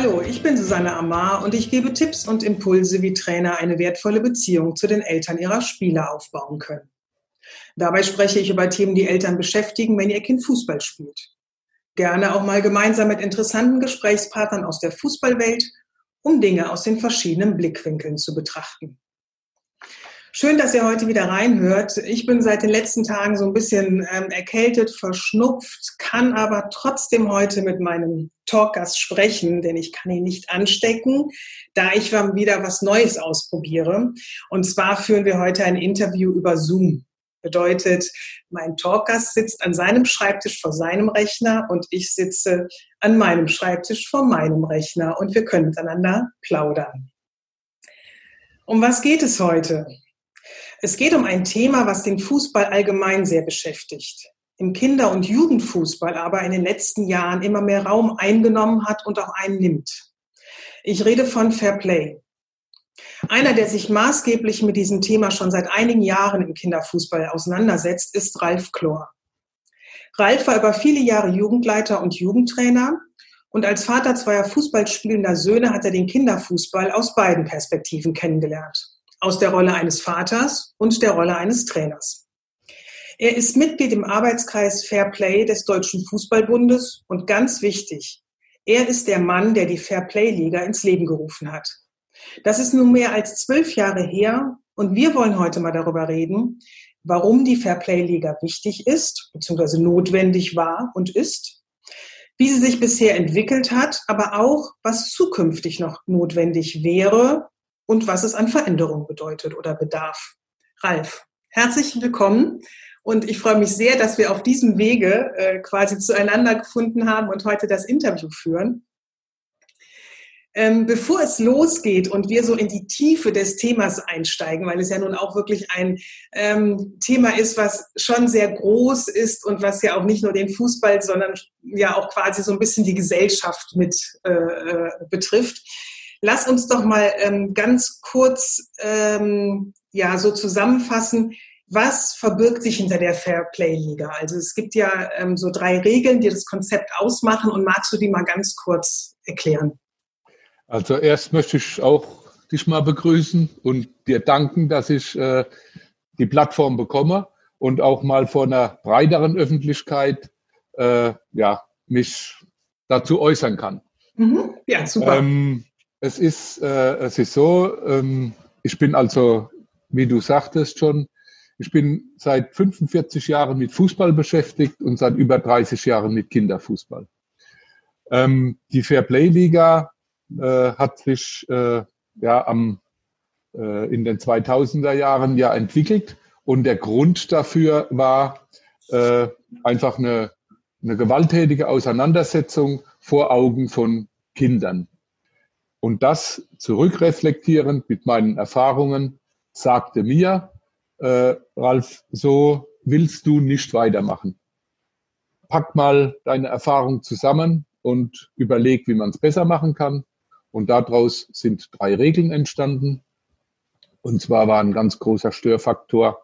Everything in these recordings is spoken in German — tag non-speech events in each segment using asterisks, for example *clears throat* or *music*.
Hallo, ich bin Susanne Amar und ich gebe Tipps und Impulse, wie Trainer eine wertvolle Beziehung zu den Eltern ihrer Spieler aufbauen können. Dabei spreche ich über Themen, die Eltern beschäftigen, wenn ihr Kind Fußball spielt. Gerne auch mal gemeinsam mit interessanten Gesprächspartnern aus der Fußballwelt, um Dinge aus den verschiedenen Blickwinkeln zu betrachten. Schön, dass ihr heute wieder reinhört. Ich bin seit den letzten Tagen so ein bisschen ähm, erkältet, verschnupft, kann aber trotzdem heute mit meinem Talkgast sprechen, denn ich kann ihn nicht anstecken, da ich wieder was Neues ausprobiere. Und zwar führen wir heute ein Interview über Zoom. Bedeutet, mein Talkgast sitzt an seinem Schreibtisch vor seinem Rechner und ich sitze an meinem Schreibtisch vor meinem Rechner und wir können miteinander plaudern. Um was geht es heute? Es geht um ein Thema, was den Fußball allgemein sehr beschäftigt, im Kinder- und Jugendfußball aber in den letzten Jahren immer mehr Raum eingenommen hat und auch einnimmt. Ich rede von Fair Play. Einer, der sich maßgeblich mit diesem Thema schon seit einigen Jahren im Kinderfußball auseinandersetzt, ist Ralf Klor. Ralf war über viele Jahre Jugendleiter und Jugendtrainer und als Vater zweier Fußballspielender Söhne hat er den Kinderfußball aus beiden Perspektiven kennengelernt aus der Rolle eines Vaters und der Rolle eines Trainers. Er ist Mitglied im Arbeitskreis Fair Play des Deutschen Fußballbundes und ganz wichtig, er ist der Mann, der die Fair Play Liga ins Leben gerufen hat. Das ist nun mehr als zwölf Jahre her und wir wollen heute mal darüber reden, warum die Fair Play Liga wichtig ist, beziehungsweise notwendig war und ist, wie sie sich bisher entwickelt hat, aber auch, was zukünftig noch notwendig wäre, und was es an Veränderungen bedeutet oder bedarf. Ralf, herzlich willkommen und ich freue mich sehr, dass wir auf diesem Wege äh, quasi zueinander gefunden haben und heute das Interview führen. Ähm, bevor es losgeht und wir so in die Tiefe des Themas einsteigen, weil es ja nun auch wirklich ein ähm, Thema ist, was schon sehr groß ist und was ja auch nicht nur den Fußball, sondern ja auch quasi so ein bisschen die Gesellschaft mit äh, äh betrifft, Lass uns doch mal ähm, ganz kurz ähm, ja so zusammenfassen, was verbirgt sich hinter der Fair Play Liga? Also es gibt ja ähm, so drei Regeln, die das Konzept ausmachen und magst du die mal ganz kurz erklären? Also erst möchte ich auch dich mal begrüßen und dir danken, dass ich äh, die Plattform bekomme und auch mal vor einer breiteren Öffentlichkeit äh, ja, mich dazu äußern kann. Mhm. Ja, super. Ähm, es ist, äh, es ist so, ähm, ich bin also, wie du sagtest schon, ich bin seit 45 Jahren mit Fußball beschäftigt und seit über 30 Jahren mit Kinderfußball. Ähm, die Fairplay-Liga äh, hat sich äh, ja am, äh, in den 2000er Jahren ja entwickelt und der Grund dafür war äh, einfach eine, eine gewalttätige Auseinandersetzung vor Augen von Kindern. Und das zurückreflektierend mit meinen Erfahrungen sagte mir, äh, Ralf, so willst du nicht weitermachen. Pack mal deine Erfahrung zusammen und überleg, wie man es besser machen kann. Und daraus sind drei Regeln entstanden. Und zwar war ein ganz großer Störfaktor,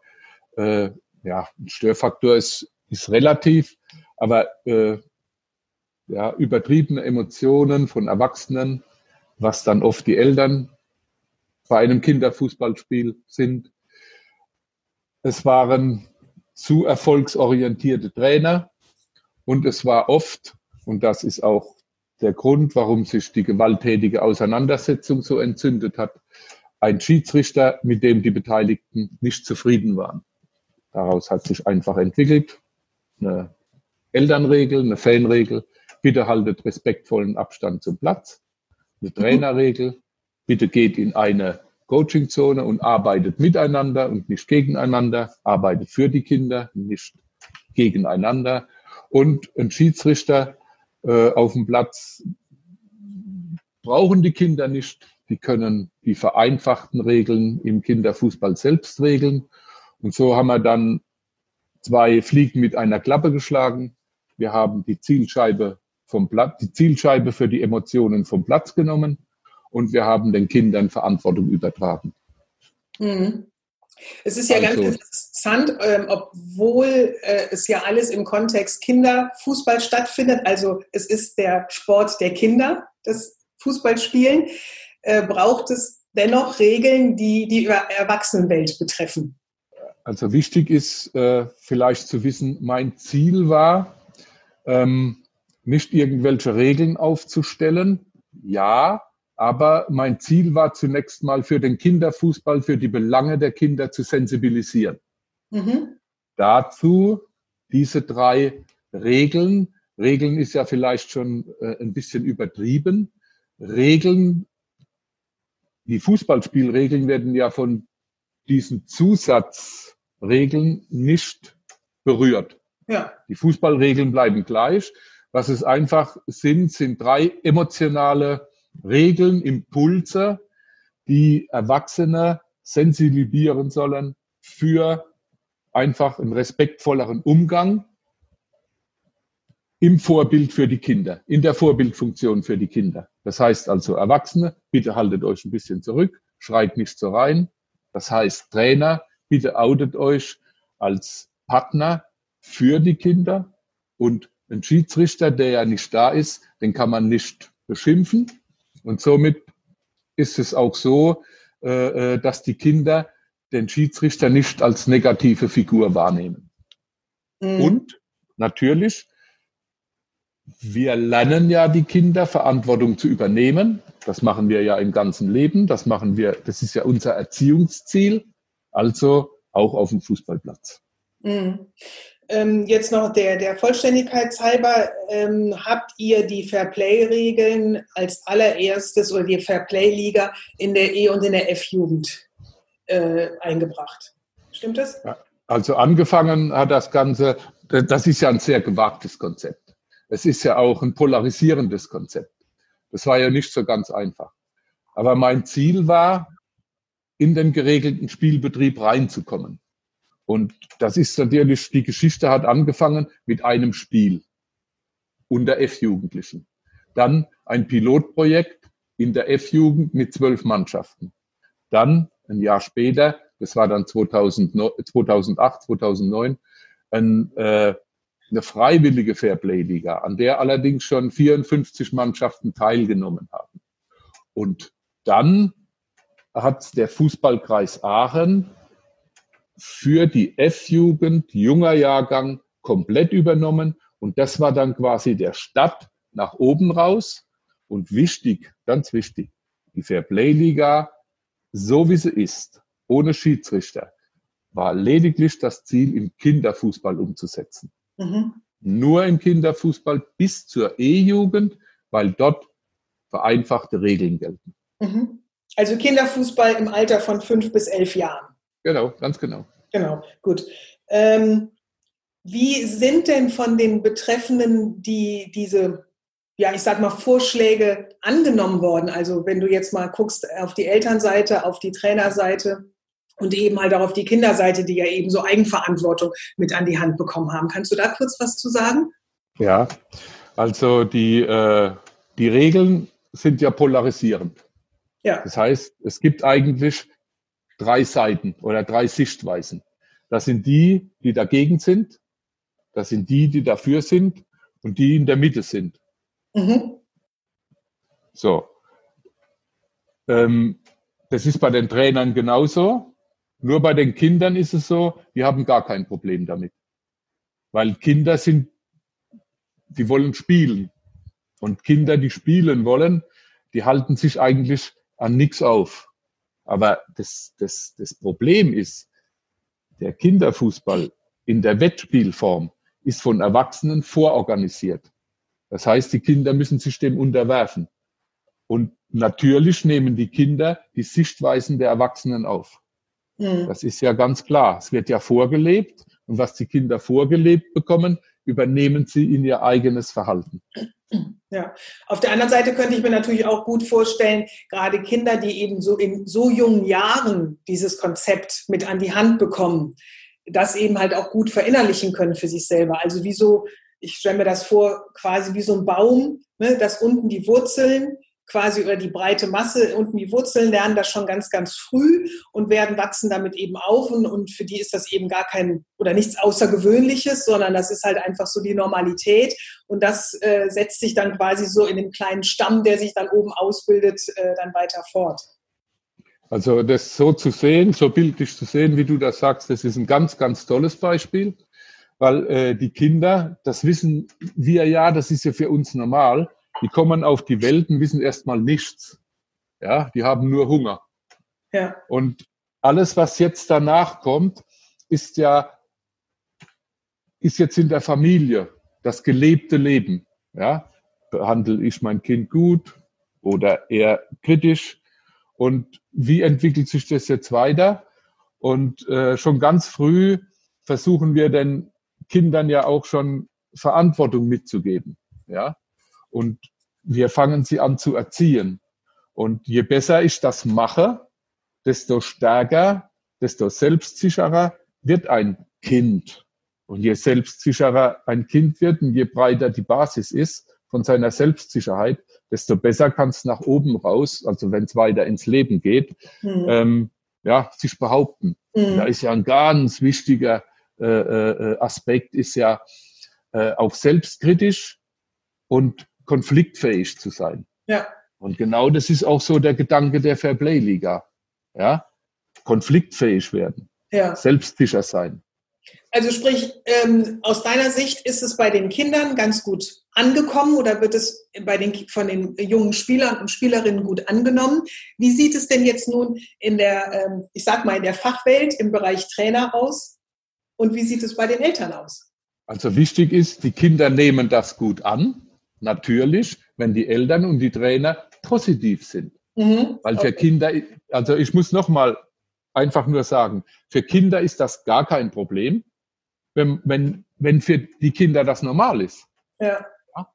äh, ja, ein Störfaktor ist, ist relativ, aber äh, ja, übertriebene Emotionen von Erwachsenen was dann oft die Eltern bei einem Kinderfußballspiel sind. Es waren zu erfolgsorientierte Trainer und es war oft, und das ist auch der Grund, warum sich die gewalttätige Auseinandersetzung so entzündet hat, ein Schiedsrichter, mit dem die Beteiligten nicht zufrieden waren. Daraus hat sich einfach entwickelt eine Elternregel, eine Fanregel. Bitte haltet respektvollen Abstand zum Platz eine Trainerregel. Bitte geht in eine Coachingzone und arbeitet miteinander und nicht gegeneinander, arbeitet für die Kinder, nicht gegeneinander. Und ein Schiedsrichter äh, auf dem Platz brauchen die Kinder nicht. Die können die vereinfachten Regeln im Kinderfußball selbst regeln. Und so haben wir dann zwei Fliegen mit einer Klappe geschlagen. Wir haben die Zielscheibe vom Platz, die Zielscheibe für die Emotionen vom Platz genommen und wir haben den Kindern Verantwortung übertragen. Mhm. Es ist ja also, ganz interessant, ähm, obwohl äh, es ja alles im Kontext Kinderfußball stattfindet, also es ist der Sport der Kinder, das Fußballspielen, äh, braucht es dennoch Regeln, die die Erwachsenenwelt betreffen. Also wichtig ist äh, vielleicht zu wissen, mein Ziel war, ähm, nicht irgendwelche Regeln aufzustellen, ja, aber mein Ziel war zunächst mal für den Kinderfußball, für die Belange der Kinder zu sensibilisieren. Mhm. Dazu diese drei Regeln. Regeln ist ja vielleicht schon äh, ein bisschen übertrieben. Regeln, die Fußballspielregeln werden ja von diesen Zusatzregeln nicht berührt. Ja. Die Fußballregeln bleiben gleich. Was es einfach sind, sind drei emotionale Regeln, Impulse, die Erwachsene sensibilisieren sollen für einfach einen respektvolleren Umgang im Vorbild für die Kinder, in der Vorbildfunktion für die Kinder. Das heißt also, Erwachsene, bitte haltet euch ein bisschen zurück, schreit nicht so rein. Das heißt, Trainer, bitte outet euch als Partner für die Kinder und ein Schiedsrichter, der ja nicht da ist, den kann man nicht beschimpfen. Und somit ist es auch so, äh, äh, dass die Kinder den Schiedsrichter nicht als negative Figur wahrnehmen. Mhm. Und natürlich, wir lernen ja die Kinder, Verantwortung zu übernehmen. Das machen wir ja im ganzen Leben. Das machen wir, das ist ja unser Erziehungsziel. Also auch auf dem Fußballplatz. Mhm. Ähm, jetzt noch der, der Vollständigkeit halber, ähm, habt ihr die Fairplay-Regeln als allererstes oder die Fairplay-Liga in der E- und in der F-Jugend äh, eingebracht? Stimmt das? Ja, also angefangen hat das Ganze, das ist ja ein sehr gewagtes Konzept. Es ist ja auch ein polarisierendes Konzept. Das war ja nicht so ganz einfach. Aber mein Ziel war, in den geregelten Spielbetrieb reinzukommen. Und das ist natürlich, die Geschichte hat angefangen mit einem Spiel unter F-Jugendlichen. Dann ein Pilotprojekt in der F-Jugend mit zwölf Mannschaften. Dann ein Jahr später, das war dann 2009, 2008, 2009, ein, äh, eine freiwillige Fairplay-Liga, an der allerdings schon 54 Mannschaften teilgenommen haben. Und dann hat der Fußballkreis Aachen für die F-Jugend, junger Jahrgang, komplett übernommen. Und das war dann quasi der Stadt nach oben raus. Und wichtig, ganz wichtig, die Fairplay-Liga, so wie sie ist, ohne Schiedsrichter, war lediglich das Ziel, im Kinderfußball umzusetzen. Mhm. Nur im Kinderfußball bis zur E-Jugend, weil dort vereinfachte Regeln gelten. Mhm. Also Kinderfußball im Alter von fünf bis elf Jahren. Genau, ganz genau. Genau, gut. Ähm, wie sind denn von den Betreffenden die diese, ja, ich sag mal, Vorschläge angenommen worden? Also wenn du jetzt mal guckst auf die Elternseite, auf die Trainerseite und eben halt auch auf die Kinderseite, die ja eben so Eigenverantwortung mit an die Hand bekommen haben. Kannst du da kurz was zu sagen? Ja, also die, äh, die Regeln sind ja polarisierend. Ja. Das heißt, es gibt eigentlich drei Seiten oder drei Sichtweisen. Das sind die, die dagegen sind, das sind die, die dafür sind und die in der Mitte sind. Mhm. So. Ähm, das ist bei den Trainern genauso. Nur bei den Kindern ist es so, die haben gar kein Problem damit. Weil Kinder sind, die wollen spielen. Und Kinder, die spielen wollen, die halten sich eigentlich an nichts auf. Aber das, das, das Problem ist, der Kinderfußball in der Wettspielform ist von Erwachsenen vororganisiert. Das heißt, die Kinder müssen sich dem unterwerfen. Und natürlich nehmen die Kinder die Sichtweisen der Erwachsenen auf. Mhm. Das ist ja ganz klar. Es wird ja vorgelebt. Und was die Kinder vorgelebt bekommen, übernehmen sie in ihr eigenes Verhalten. Ja, auf der anderen Seite könnte ich mir natürlich auch gut vorstellen, gerade Kinder, die eben so in so jungen Jahren dieses Konzept mit an die Hand bekommen, das eben halt auch gut verinnerlichen können für sich selber. Also wie so, ich stelle mir das vor, quasi wie so ein Baum, ne, dass unten die Wurzeln quasi über die breite Masse unten die Wurzeln lernen das schon ganz, ganz früh und werden wachsen damit eben auf und, für die ist das eben gar kein oder nichts Außergewöhnliches, sondern das ist halt einfach so die Normalität und das äh, setzt sich dann quasi so in dem kleinen Stamm, der sich dann oben ausbildet, äh, dann weiter fort. Also das so zu sehen, so bildlich zu sehen, wie du das sagst, das ist ein ganz, ganz tolles Beispiel, weil äh, die Kinder, das wissen wir ja, das ist ja für uns normal, die kommen auf die Welt und wissen erstmal nichts. Ja, die haben nur Hunger. Ja. Und alles, was jetzt danach kommt, ist ja, ist jetzt in der Familie, das gelebte Leben. Ja, behandle ich mein Kind gut oder eher kritisch? Und wie entwickelt sich das jetzt weiter? Und äh, schon ganz früh versuchen wir den Kindern ja auch schon Verantwortung mitzugeben. Ja, und wir fangen sie an zu erziehen. Und je besser ich das mache, desto stärker, desto selbstsicherer wird ein Kind. Und je selbstsicherer ein Kind wird und je breiter die Basis ist von seiner Selbstsicherheit, desto besser kann es nach oben raus, also wenn es weiter ins Leben geht, mhm. ähm, ja, sich behaupten. Mhm. Da ist ja ein ganz wichtiger äh, äh, Aspekt, ist ja äh, auch selbstkritisch und konfliktfähig zu sein. Ja. Und genau das ist auch so der Gedanke der Fairplay-Liga. Ja? Konfliktfähig werden. Ja. Selbstsicher sein. Also sprich, ähm, aus deiner Sicht ist es bei den Kindern ganz gut angekommen oder wird es bei den, von den jungen Spielern und Spielerinnen gut angenommen? Wie sieht es denn jetzt nun in der, ähm, ich sag mal, in der Fachwelt im Bereich Trainer aus? Und wie sieht es bei den Eltern aus? Also wichtig ist, die Kinder nehmen das gut an natürlich, wenn die Eltern und die Trainer positiv sind. Mhm. Weil für okay. Kinder, also ich muss nochmal einfach nur sagen, für Kinder ist das gar kein Problem, wenn, wenn, wenn für die Kinder das normal ist. Ja.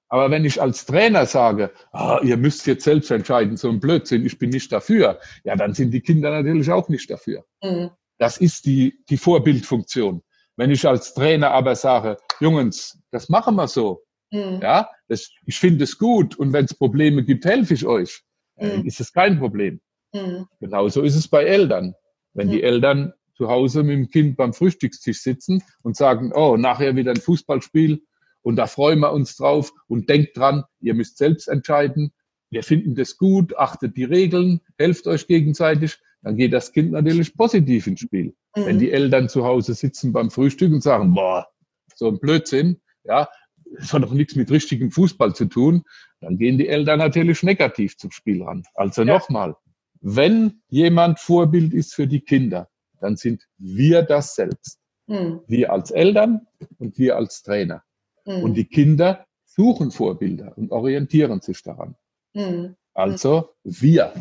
Aber wenn ich als Trainer sage, ah, ihr müsst jetzt selbst entscheiden, so ein Blödsinn, ich bin nicht dafür, ja, dann sind die Kinder natürlich auch nicht dafür. Mhm. Das ist die, die Vorbildfunktion. Wenn ich als Trainer aber sage, Jungs, das machen wir so, Mhm. Ja, das, ich finde es gut und wenn es Probleme gibt, helfe ich euch. Äh, mhm. ist es kein Problem. Mhm. Genauso ist es bei Eltern. Wenn die mhm. Eltern zu Hause mit dem Kind beim Frühstückstisch sitzen und sagen, oh, nachher wieder ein Fußballspiel und da freuen wir uns drauf und denkt dran, ihr müsst selbst entscheiden. Wir finden das gut, achtet die Regeln, helft euch gegenseitig, dann geht das Kind natürlich positiv ins Spiel. Wenn mhm. die Eltern zu Hause sitzen beim Frühstück und sagen, boah, so ein Blödsinn, ja, das hat doch nichts mit richtigem Fußball zu tun, dann gehen die Eltern natürlich negativ zum Spiel ran. Also ja. nochmal, wenn jemand Vorbild ist für die Kinder, dann sind wir das selbst. Mhm. Wir als Eltern und wir als Trainer. Mhm. Und die Kinder suchen Vorbilder und orientieren sich daran. Mhm. Also wir.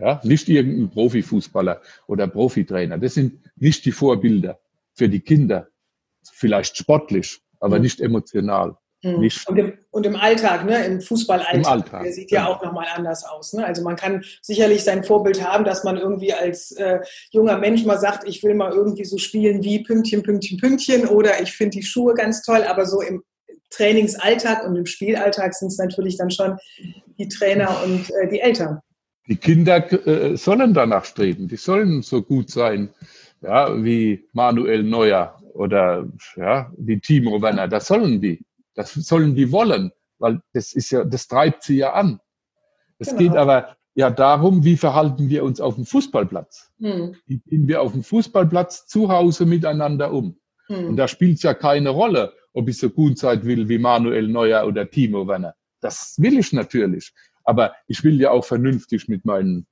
Ja, nicht irgendein Profifußballer oder Profitrainer. Das sind nicht die Vorbilder für die Kinder. Vielleicht sportlich, aber mhm. nicht emotional. Mhm. Nicht und, im, und, im, Alltag, ne? im Fußballalltag, Im Alltag, der sieht ja, ja auch nochmal anders aus. Ne? Also man kann sicherlich sein Vorbild haben, dass man irgendwie als äh, junger Mensch mal sagt, ich will mal irgendwie so spielen wie Pünktchen, Pünktchen, Pünktchen oder ich finde die Schuhe ganz toll, aber so im Trainingsalltag und im Spielalltag sind es natürlich dann schon die Trainer und äh, die Eltern. Die Kinder äh, sollen danach streben, die sollen so gut sein, ja, wie Manuel Neuer oder ja, die Timo Werner, das sollen die. Das sollen die wollen, weil das ist ja, das treibt sie ja an. Es genau. geht aber ja darum, wie verhalten wir uns auf dem Fußballplatz? Hm. Wie gehen wir auf dem Fußballplatz zu Hause miteinander um? Hm. Und da spielt es ja keine Rolle, ob ich so gut sein will wie Manuel Neuer oder Timo Werner. Das will ich natürlich. Aber ich will ja auch vernünftig mit meinen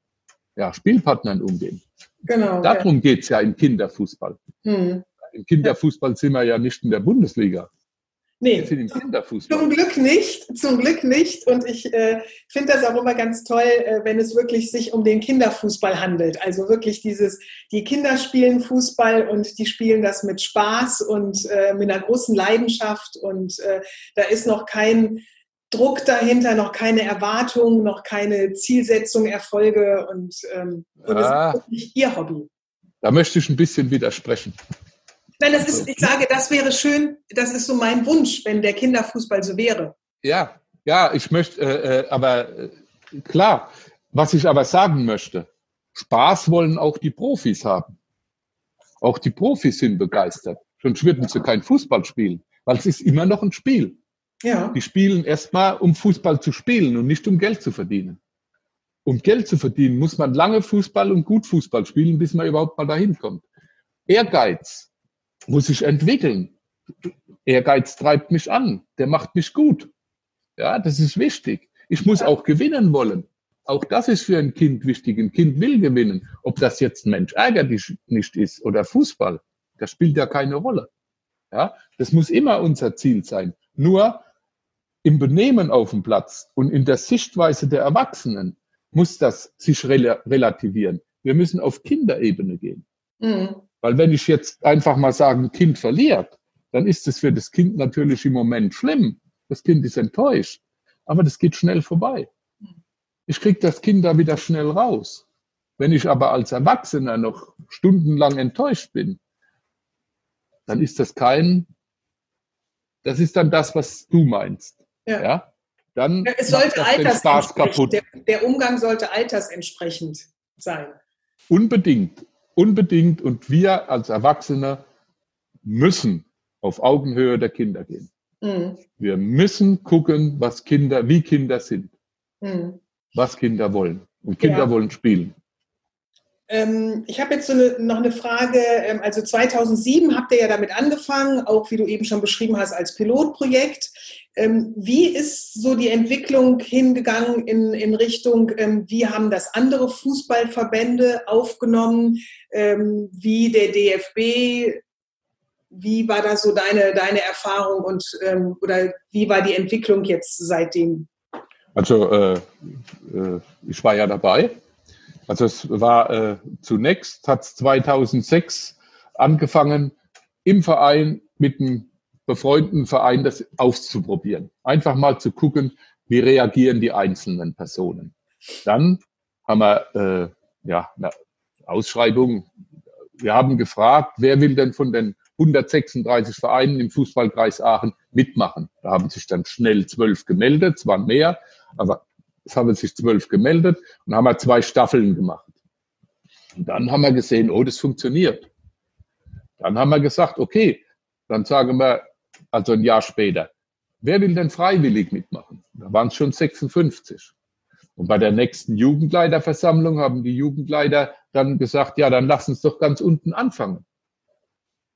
ja, Spielpartnern umgehen. Genau. Darum ja. geht's ja im Kinderfußball. Hm. Im Kinderfußball sind wir ja nicht in der Bundesliga. Nee, zum Glück nicht, zum Glück nicht. Und ich äh, finde das auch immer ganz toll, äh, wenn es wirklich sich um den Kinderfußball handelt. Also wirklich dieses, die Kinder spielen Fußball und die spielen das mit Spaß und äh, mit einer großen Leidenschaft. Und äh, da ist noch kein Druck dahinter, noch keine Erwartung, noch keine Zielsetzung, Erfolge. Und, ähm, und ja. es ist wirklich ihr Hobby. Da möchte ich ein bisschen widersprechen. Nein, das ist, ich sage, das wäre schön, das ist so mein Wunsch, wenn der Kinderfußball so wäre. Ja, ja, ich möchte, äh, äh, aber äh, klar, was ich aber sagen möchte, Spaß wollen auch die Profis haben. Auch die Profis sind begeistert. Sonst würden sie kein Fußball spielen, weil es ist immer noch ein Spiel. Ja. Die spielen erstmal, um Fußball zu spielen und nicht um Geld zu verdienen. Um Geld zu verdienen, muss man lange Fußball und gut Fußball spielen, bis man überhaupt mal dahin kommt. Ehrgeiz muss ich entwickeln. Ehrgeiz treibt mich an, der macht mich gut. Ja, das ist wichtig. Ich muss auch gewinnen wollen. Auch das ist für ein Kind wichtig. Ein Kind will gewinnen. Ob das jetzt ein Mensch ärgerlich nicht ist oder Fußball, das spielt ja keine Rolle. Ja, das muss immer unser Ziel sein. Nur im Benehmen auf dem Platz und in der Sichtweise der Erwachsenen muss das sich relativieren. Wir müssen auf Kinderebene gehen. Mhm. Weil wenn ich jetzt einfach mal sage, ein Kind verliert, dann ist es für das Kind natürlich im Moment schlimm. Das Kind ist enttäuscht. Aber das geht schnell vorbei. Ich kriege das Kind da wieder schnell raus. Wenn ich aber als Erwachsener noch stundenlang enttäuscht bin, dann ist das kein, das ist dann das, was du meinst. Ja. ja? Dann ja, es sollte altersentsprechend, der, der Umgang sollte altersentsprechend sein. Unbedingt unbedingt und wir als Erwachsene müssen auf Augenhöhe der Kinder gehen. Mhm. Wir müssen gucken, was Kinder, wie Kinder sind, mhm. was Kinder wollen. Und Kinder ja. wollen spielen. Ähm, ich habe jetzt so eine, noch eine Frage. Ähm, also 2007 habt ihr ja damit angefangen, auch wie du eben schon beschrieben hast, als Pilotprojekt. Ähm, wie ist so die Entwicklung hingegangen in, in Richtung, ähm, wie haben das andere Fußballverbände aufgenommen, ähm, wie der DFB? Wie war da so deine, deine Erfahrung und ähm, oder wie war die Entwicklung jetzt seitdem? Also äh, äh, ich war ja dabei also es war äh, zunächst, hat 2006 angefangen, im Verein mit einem befreundeten Verein das auszuprobieren. Einfach mal zu gucken, wie reagieren die einzelnen Personen. Dann haben wir äh, ja, eine Ausschreibung. Wir haben gefragt, wer will denn von den 136 Vereinen im Fußballkreis Aachen mitmachen. Da haben sich dann schnell zwölf gemeldet, es waren mehr, aber es haben sich zwölf gemeldet und haben wir zwei Staffeln gemacht. Und dann haben wir gesehen, oh, das funktioniert. Dann haben wir gesagt, okay, dann sagen wir, also ein Jahr später, wer will denn freiwillig mitmachen? Da waren es schon 56. Und bei der nächsten Jugendleiterversammlung haben die Jugendleiter dann gesagt, ja, dann lass uns doch ganz unten anfangen.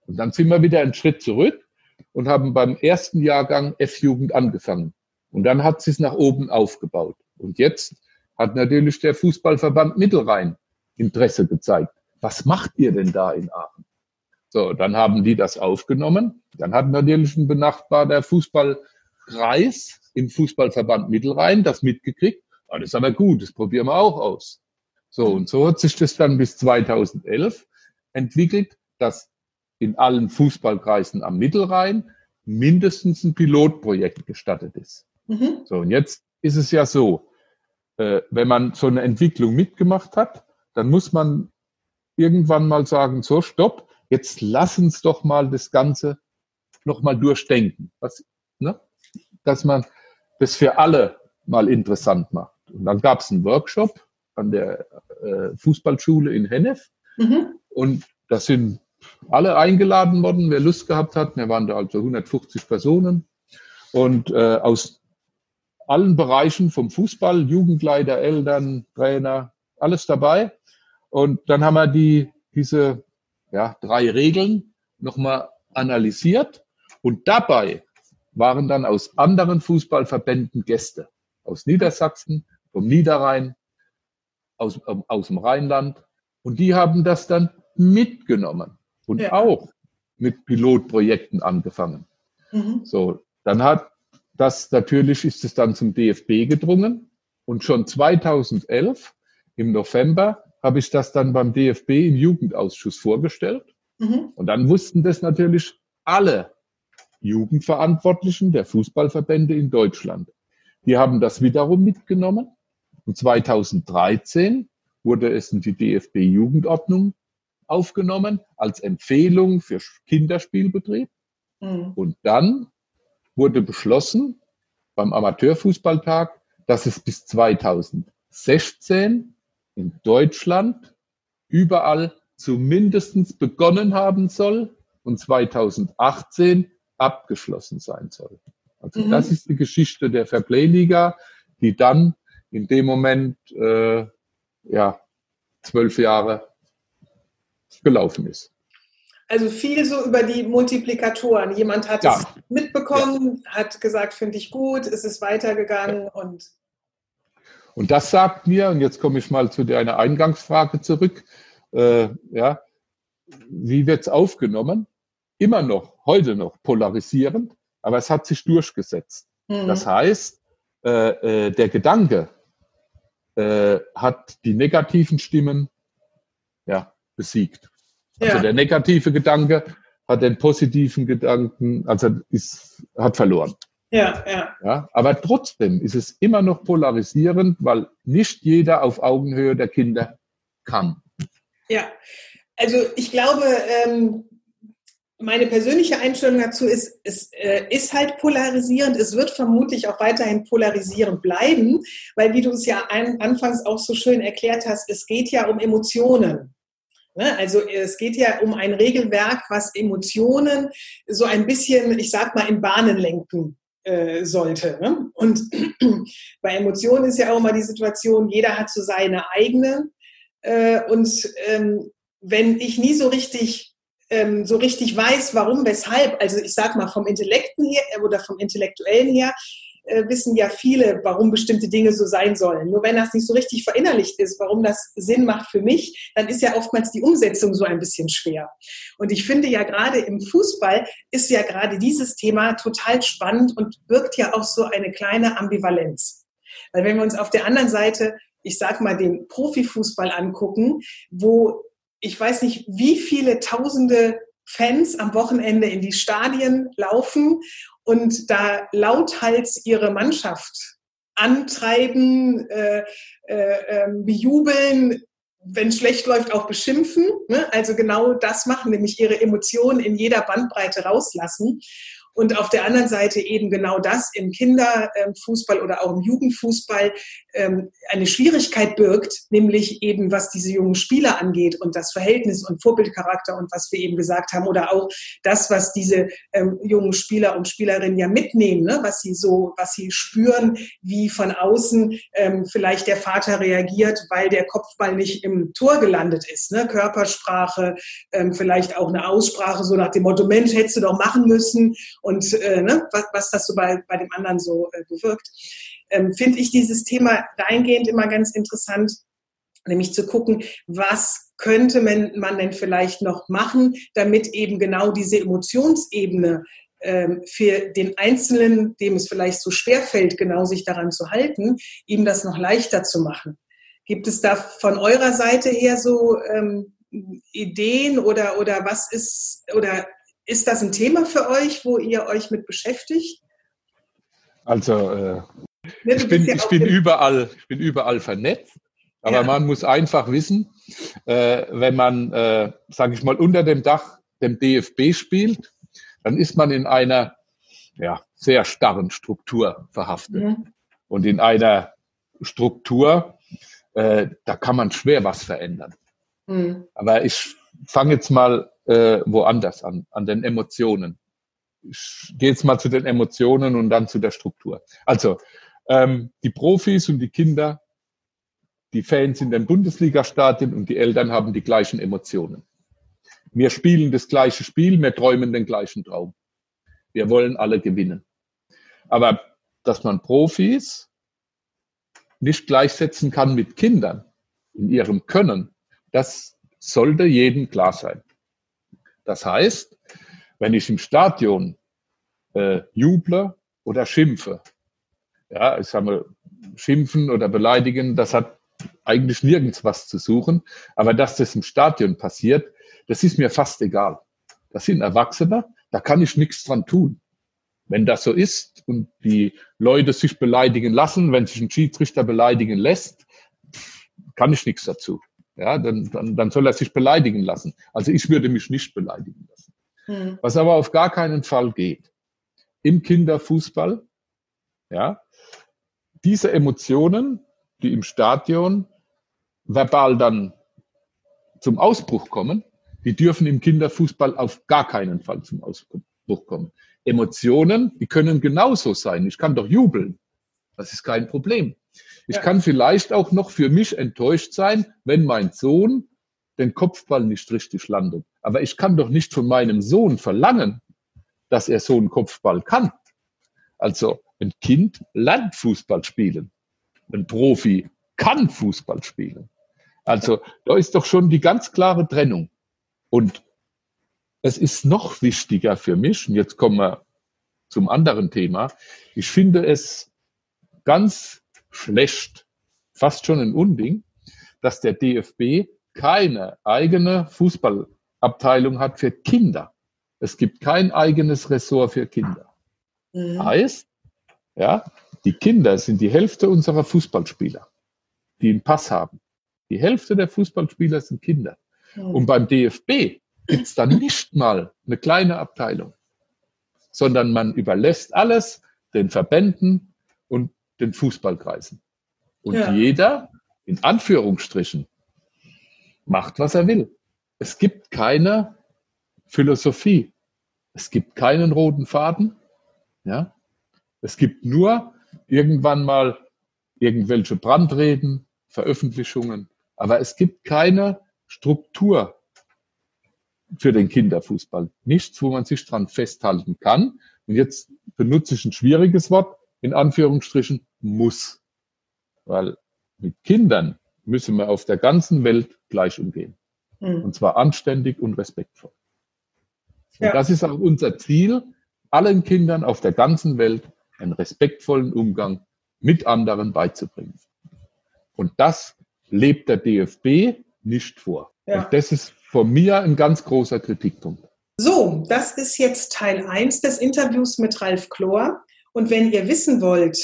Und dann sind wir wieder einen Schritt zurück und haben beim ersten Jahrgang F-Jugend angefangen. Und dann hat es nach oben aufgebaut. Und jetzt hat natürlich der Fußballverband Mittelrhein Interesse gezeigt. Was macht ihr denn da in Aachen? So, dann haben die das aufgenommen. Dann hat natürlich ein benachbarter Fußballkreis im Fußballverband Mittelrhein das mitgekriegt. Ah, das ist aber gut, das probieren wir auch aus. So, und so hat sich das dann bis 2011 entwickelt, dass in allen Fußballkreisen am Mittelrhein mindestens ein Pilotprojekt gestattet ist. Mhm. So, und jetzt ist es ja so, äh, wenn man so eine Entwicklung mitgemacht hat, dann muss man irgendwann mal sagen, so, stopp, jetzt lass uns doch mal das Ganze nochmal durchdenken. Was, ne? Dass man das für alle mal interessant macht. Und dann gab es einen Workshop an der äh, Fußballschule in Hennef. Mhm. Und da sind alle eingeladen worden, wer Lust gehabt hat. Wir waren da also 150 Personen. Und äh, aus allen Bereichen vom Fußball, Jugendleiter, Eltern, Trainer, alles dabei. Und dann haben wir die, diese ja, drei Regeln nochmal analysiert. Und dabei waren dann aus anderen Fußballverbänden Gäste. Aus Niedersachsen, vom Niederrhein, aus, ähm, aus dem Rheinland. Und die haben das dann mitgenommen und ja. auch mit Pilotprojekten angefangen. Mhm. So, Dann hat das natürlich ist es dann zum DFB gedrungen und schon 2011 im November habe ich das dann beim DFB im Jugendausschuss vorgestellt. Mhm. Und dann wussten das natürlich alle Jugendverantwortlichen der Fußballverbände in Deutschland. Die haben das wiederum mitgenommen. Und 2013 wurde es in die DFB-Jugendordnung aufgenommen als Empfehlung für Kinderspielbetrieb. Mhm. Und dann wurde beschlossen beim Amateurfußballtag, dass es bis 2016 in Deutschland überall zumindest begonnen haben soll und 2018 abgeschlossen sein soll. Also mhm. das ist die Geschichte der Fairplay-Liga, die dann in dem Moment äh, ja zwölf Jahre gelaufen ist. Also viel so über die Multiplikatoren. Jemand hat ja. es mitbekommen, ja. hat gesagt, finde ich gut, es ist weitergegangen ja. und. Und das sagt mir, und jetzt komme ich mal zu deiner Eingangsfrage zurück, äh, ja, wie wird es aufgenommen? Immer noch, heute noch polarisierend, aber es hat sich durchgesetzt. Mhm. Das heißt, äh, äh, der Gedanke äh, hat die negativen Stimmen ja, besiegt. Also ja. der negative Gedanke hat den positiven Gedanken, also ist, hat verloren. Ja, ja. ja. Aber trotzdem ist es immer noch polarisierend, weil nicht jeder auf Augenhöhe der Kinder kann. Ja, also ich glaube, ähm, meine persönliche Einstellung dazu ist, es äh, ist halt polarisierend. Es wird vermutlich auch weiterhin polarisierend bleiben, weil, wie du es ja ein, anfangs auch so schön erklärt hast, es geht ja um Emotionen. Ne? Also es geht ja um ein Regelwerk, was Emotionen so ein bisschen, ich sag mal, in Bahnen lenken äh, sollte. Ne? Und *clears throat* bei Emotionen ist ja auch immer die Situation, jeder hat so seine eigene. Äh, und ähm, wenn ich nie so richtig ähm, so richtig weiß, warum, weshalb, also ich sage mal vom Intellekten her äh, oder vom Intellektuellen her, äh, wissen ja viele, warum bestimmte Dinge so sein sollen. Nur wenn das nicht so richtig verinnerlicht ist, warum das Sinn macht für mich, dann ist ja oftmals die Umsetzung so ein bisschen schwer. Und ich finde ja gerade im Fußball ist ja gerade dieses Thema total spannend und birgt ja auch so eine kleine Ambivalenz. Weil wenn wir uns auf der anderen Seite, ich sag mal, den Profifußball angucken, wo ich weiß nicht, wie viele tausende Fans am Wochenende in die Stadien laufen und da lauthals ihre Mannschaft antreiben, äh, äh, ähm, bejubeln, wenn schlecht läuft, auch beschimpfen. Ne? Also genau das machen, nämlich ihre Emotionen in jeder Bandbreite rauslassen und auf der anderen Seite eben genau das im Kinderfußball oder auch im Jugendfußball ähm, eine Schwierigkeit birgt, nämlich eben was diese jungen Spieler angeht und das Verhältnis und Vorbildcharakter und was wir eben gesagt haben oder auch das, was diese ähm, jungen Spieler und Spielerinnen ja mitnehmen, ne? was sie so, was sie spüren, wie von außen ähm, vielleicht der Vater reagiert, weil der Kopfball nicht im Tor gelandet ist. Ne? Körpersprache, vielleicht auch eine Aussprache so nach dem Motto, Mensch, hättest du doch machen müssen äh, ne, was, was das so bei, bei dem anderen so äh, bewirkt, ähm, finde ich dieses Thema dahingehend immer ganz interessant, nämlich zu gucken, was könnte man, man denn vielleicht noch machen, damit eben genau diese Emotionsebene ähm, für den Einzelnen, dem es vielleicht so schwer fällt, genau sich daran zu halten, ihm das noch leichter zu machen. Gibt es da von eurer Seite her so ähm, Ideen oder, oder was ist, oder ist das ein Thema für euch, wo ihr euch mit beschäftigt? Also äh, ich, bin, ja ich, bin überall, ich bin überall vernetzt, aber ja. man muss einfach wissen, äh, wenn man, äh, sage ich mal, unter dem Dach dem DFB spielt, dann ist man in einer ja, sehr starren Struktur verhaftet. Mhm. Und in einer Struktur, äh, da kann man schwer was verändern. Mhm. Aber ich fange jetzt mal äh, woanders an, an den Emotionen. Ich gehe jetzt mal zu den Emotionen und dann zu der Struktur. Also, ähm, die Profis und die Kinder, die Fans in den Bundesliga-Stadien und die Eltern haben die gleichen Emotionen. Wir spielen das gleiche Spiel, wir träumen den gleichen Traum. Wir wollen alle gewinnen. Aber dass man Profis nicht gleichsetzen kann mit Kindern in ihrem Können, das sollte jedem klar sein. Das heißt, wenn ich im Stadion äh, juble oder schimpfe. Ja, ich sage mal, schimpfen oder beleidigen, das hat eigentlich nirgends was zu suchen. Aber dass das im Stadion passiert, das ist mir fast egal. Das sind Erwachsene, da kann ich nichts dran tun. Wenn das so ist und die Leute sich beleidigen lassen, wenn sich ein Schiedsrichter beleidigen lässt, kann ich nichts dazu. Ja, dann, dann, dann soll er sich beleidigen lassen. Also ich würde mich nicht beleidigen lassen. Hm. Was aber auf gar keinen Fall geht. Im Kinderfußball, ja, diese Emotionen, die im Stadion verbal dann zum Ausbruch kommen, die dürfen im Kinderfußball auf gar keinen Fall zum Ausbruch kommen. Emotionen, die können genauso sein. Ich kann doch jubeln. Das ist kein Problem. Ich ja. kann vielleicht auch noch für mich enttäuscht sein, wenn mein Sohn den Kopfball nicht richtig landet. Aber ich kann doch nicht von meinem Sohn verlangen, dass er so einen Kopfball kann. Also ein Kind lernt Fußball spielen. Ein Profi kann Fußball spielen. Also da ist doch schon die ganz klare Trennung. Und es ist noch wichtiger für mich, und jetzt kommen wir zum anderen Thema, ich finde es ganz schlecht, fast schon ein Unding, dass der DFB keine eigene Fußballabteilung hat für Kinder. Es gibt kein eigenes Ressort für Kinder. Mhm. Heißt, ja, die Kinder sind die Hälfte unserer Fußballspieler, die einen Pass haben. Die Hälfte der Fußballspieler sind Kinder. Mhm. Und beim DFB gibt es dann nicht mal eine kleine Abteilung, sondern man überlässt alles den Verbänden und den Fußballkreisen. Und ja. jeder, in Anführungsstrichen, macht, was er will. Es gibt keine Philosophie. Es gibt keinen roten Faden. Ja? Es gibt nur irgendwann mal irgendwelche Brandreden, Veröffentlichungen, aber es gibt keine Struktur für den Kinderfußball. Nichts, wo man sich dran festhalten kann. Und jetzt benutze ich ein schwieriges Wort, in Anführungsstrichen, muss. Weil mit Kindern müssen wir auf der ganzen Welt gleich umgehen. Mhm. Und zwar anständig und respektvoll. Und ja. das ist auch unser Ziel, allen Kindern auf der ganzen Welt einen respektvollen Umgang mit anderen beizubringen. Und das lebt der DFB nicht vor. Ja. Und das ist von mir ein ganz großer Kritikpunkt. So, das ist jetzt Teil 1 des Interviews mit Ralf Klor. Und wenn ihr wissen wollt,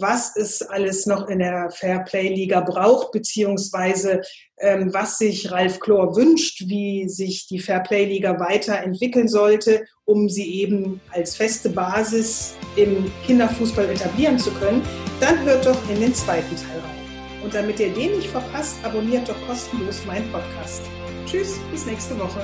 was es alles noch in der Fairplay-Liga braucht, beziehungsweise ähm, was sich Ralf Klor wünscht, wie sich die Fairplay-Liga weiterentwickeln sollte, um sie eben als feste Basis im Kinderfußball etablieren zu können, dann hört doch in den zweiten Teil rein. Und damit ihr den nicht verpasst, abonniert doch kostenlos meinen Podcast. Tschüss, bis nächste Woche.